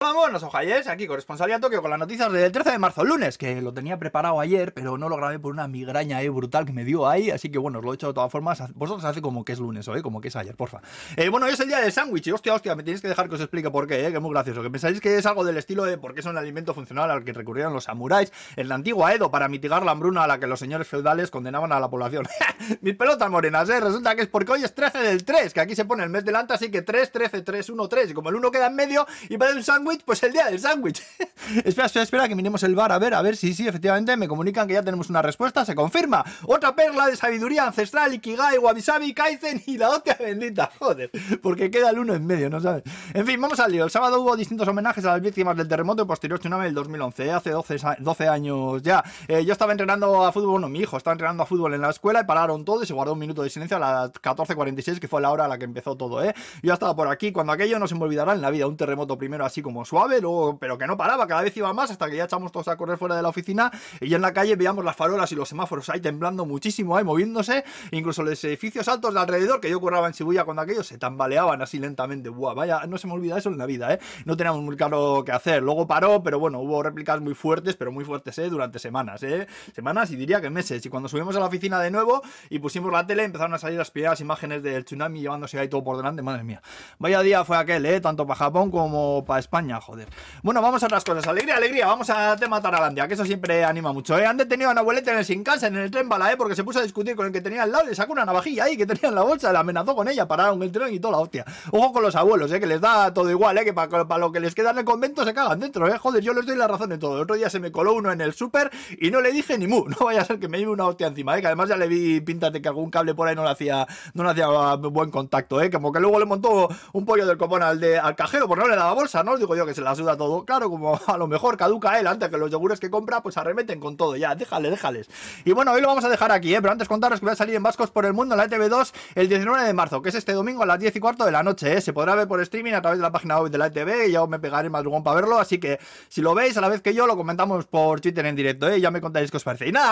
Vamos, ojalles, aquí corresponsalía Tokio con las noticias del 13 de marzo, lunes, que lo tenía preparado ayer, pero no lo grabé por una migraña ahí brutal que me dio ahí, así que bueno, os lo he hecho de todas formas. Vosotros hace como que es lunes hoy, como que es ayer, porfa. Eh, bueno, hoy es el día del sándwich, y hostia, hostia, me tenéis que dejar que os explique por qué, eh, que es muy gracioso. Que pensáis que es algo del estilo de por qué es un alimento funcional al que recurrieron los samuráis en la antigua Edo para mitigar la hambruna a la que los señores feudales condenaban a la población. Mis pelotas morenas, eh, resulta que es porque hoy es 13 del 3, que aquí se pone el mes delante, así que 3, 13, 3, 1, 3, y como el 1 queda en medio y para un sándwich, pues el día del sándwich espera, espera, espera, que miremos el bar a ver, a ver si sí, efectivamente, me comunican que ya tenemos una respuesta, se confirma. Otra perla de sabiduría ancestral, Ikigai, Wabi Kaizen y la hostia bendita, joder, porque queda el uno en medio, ¿no sabes? En fin, vamos al lío. El sábado hubo distintos homenajes a las víctimas del terremoto y posterior tsunami del 2011, ¿eh? hace 12, 12 años ya. Eh, yo estaba entrenando a fútbol, bueno, mi hijo estaba entrenando a fútbol en la escuela y pararon todo y se guardó un minuto de silencio a las 14.46, que fue la hora a la que empezó todo, ¿eh? Yo estaba por aquí, cuando aquello no se me olvidará en la vida, un terremoto primero así como suave, luego pero que no paraba, cada vez iba más hasta que ya echamos todos a correr fuera de la oficina y en la calle veíamos las farolas y los semáforos ahí temblando muchísimo, ahí moviéndose, incluso los edificios altos de alrededor que yo curraba en Shibuya cuando aquellos se tambaleaban así lentamente. Buah, vaya, no se me olvida eso en la vida, ¿eh? No teníamos muy claro qué hacer. Luego paró, pero bueno, hubo réplicas muy fuertes, pero muy fuertes, ¿eh? Durante semanas, ¿eh? Semanas y diría que meses. Y cuando subimos a la oficina de nuevo y pusimos la tele, empezaron a salir las primeras imágenes del tsunami llevándose ahí todo por delante. Madre mía. Vaya día fue aquel, ¿eh? Tanto para Japón como para España, joder. Bueno, vamos a otras cosas. Alegría, alegría. Vamos a tema Taralandia, que eso siempre anima mucho, ¿eh? Han detenido a una abuelita en el Shinkansen, en el tren bala, ¿eh? Porque se puso a discutir con el que tenía al lado, le sacó una navajilla ahí que tenía en la bolsa, le amenazó con ella, pararon el tren y toda la hostia. Ojo con los abuelos, ¿eh? Que les da todo igual, ¿eh? Que para lo que les queda en el convento se cagan dentro, ¿eh? Joder, yo les doy la razón en todo. El otro día se me coló uno en el súper y no le dije ni mu. No vaya a ser que me lleve una hostia encima, ¿eh? Que además ya le vi píntate que algún cable por ahí no le hacía, no hacía buen contacto, ¿eh? Como que luego le montó un pollo del copón al, de, al cajero, porque no le daba bolsa, ¿no? Digo yo que se la suda todo. Claro, como a lo mejor caduca él antes que los yogures que compra, pues arremeten con todo. Ya, déjale, déjales. Y bueno, hoy lo vamos a dejar aquí, ¿eh? Pero antes contaros que voy a salir en Vascos por el Mundo en la ETV2 el 19 de marzo, que es este domingo a las 10 y cuarto de la noche, ¿eh? Se podrá ver por streaming a través de la página web de la ETV y ya me pegaré madrugón para verlo. Así que si lo veis a la vez que yo, lo comentamos por Twitter en directo, ¿eh? Ya me contáis qué os parece. Y nada,